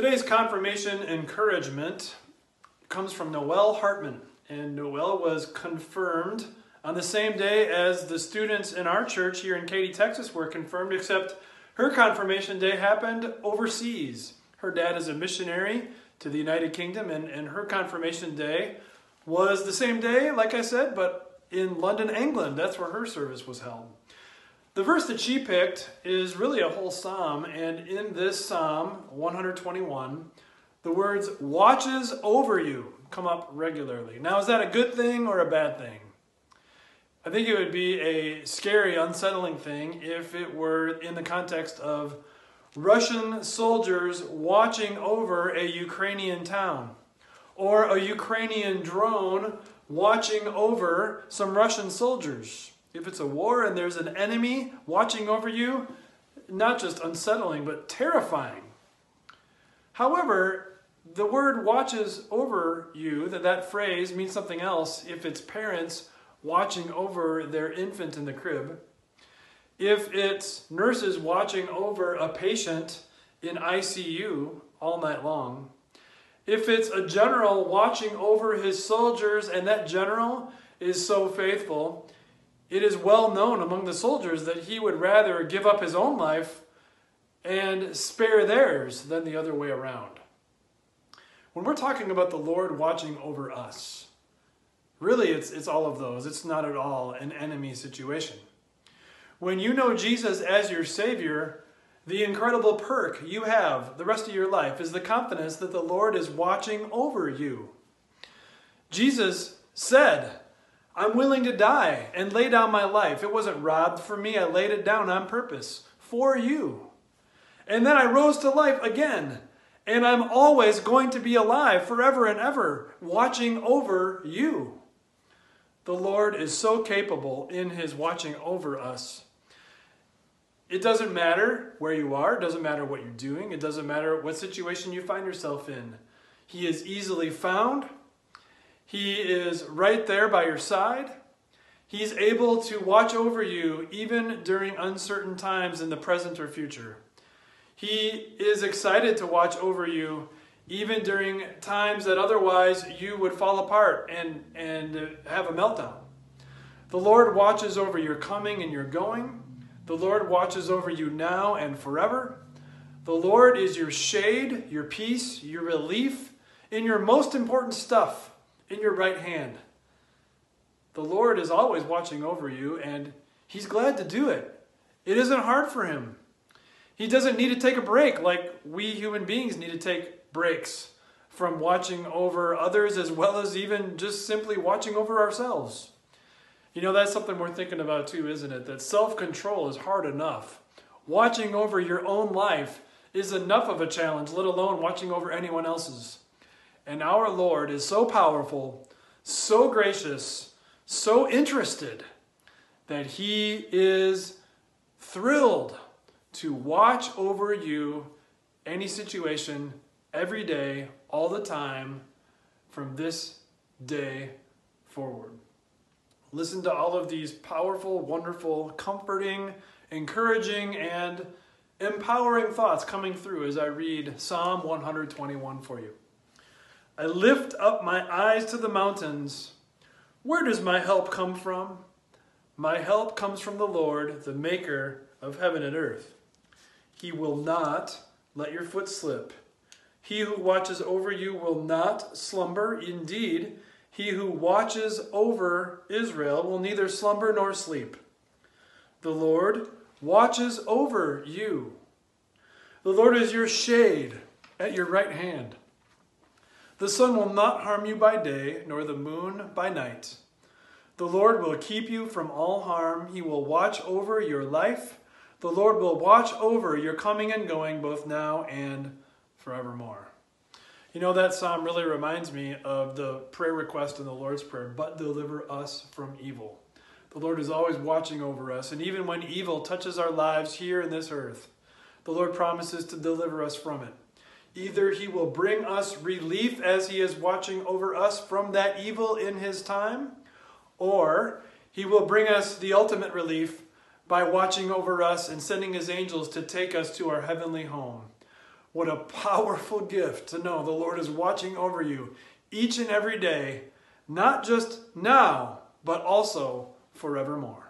Today's confirmation encouragement comes from Noel Hartman, and Noel was confirmed on the same day as the students in our church here in Katy, Texas were confirmed, except her confirmation day happened overseas. Her dad is a missionary to the United Kingdom, and, and her confirmation day was the same day, like I said, but in London, England. That's where her service was held. The verse that she picked is really a whole psalm, and in this psalm, 121, the words watches over you come up regularly. Now, is that a good thing or a bad thing? I think it would be a scary, unsettling thing if it were in the context of Russian soldiers watching over a Ukrainian town, or a Ukrainian drone watching over some Russian soldiers. If it's a war and there's an enemy watching over you, not just unsettling, but terrifying. However, the word watches over you, that, that phrase means something else if it's parents watching over their infant in the crib. If it's nurses watching over a patient in ICU all night long. If it's a general watching over his soldiers and that general is so faithful it is well known among the soldiers that he would rather give up his own life and spare theirs than the other way around. When we're talking about the Lord watching over us, really it's, it's all of those. It's not at all an enemy situation. When you know Jesus as your Savior, the incredible perk you have the rest of your life is the confidence that the Lord is watching over you. Jesus said, I'm willing to die and lay down my life. It wasn't robbed from me, I laid it down on purpose for you. And then I rose to life again. And I'm always going to be alive forever and ever, watching over you. The Lord is so capable in his watching over us. It doesn't matter where you are, it doesn't matter what you're doing, it doesn't matter what situation you find yourself in. He is easily found, he is right there by your side. He's able to watch over you even during uncertain times in the present or future. He is excited to watch over you even during times that otherwise you would fall apart and, and have a meltdown. The Lord watches over your coming and your going. The Lord watches over you now and forever. The Lord is your shade, your peace, your relief in your most important stuff in your right hand. The Lord is always watching over you, and He's glad to do it. It isn't hard for Him. He doesn't need to take a break like we human beings need to take breaks from watching over others as well as even just simply watching over ourselves. You know, that's something we're thinking about too, isn't it? That self control is hard enough. Watching over your own life is enough of a challenge, let alone watching over anyone else's. And our Lord is so powerful, so gracious, so interested that He is thrilled to watch over you any situation every day, all the time, from this day forward. Listen to all of these powerful, wonderful, comforting, encouraging, and empowering thoughts coming through as I read Psalm 121 for you. I lift up my eyes to the mountains. Where does my help come from? My help comes from the Lord, the maker of heaven and earth. He will not let your foot slip. He who watches over you will not slumber. Indeed, he who watches over Israel will neither slumber nor sleep. The Lord watches over you. The Lord is your shade at your right hand. The sun will not harm you by day, nor the moon by night. The Lord will keep you from all harm. He will watch over your life. The Lord will watch over your coming and going, both now and forevermore. You know, that psalm really reminds me of the prayer request in the Lord's Prayer, but deliver us from evil. The Lord is always watching over us, and even when evil touches our lives here in this earth, the Lord promises to deliver us from it. Either he will bring us relief as he is watching over us from that evil in his time, or he will bring us the ultimate relief by watching over us and sending his angels to take us to our heavenly home. What a powerful gift to know the Lord is watching over you each and every day, not just now, but also forevermore.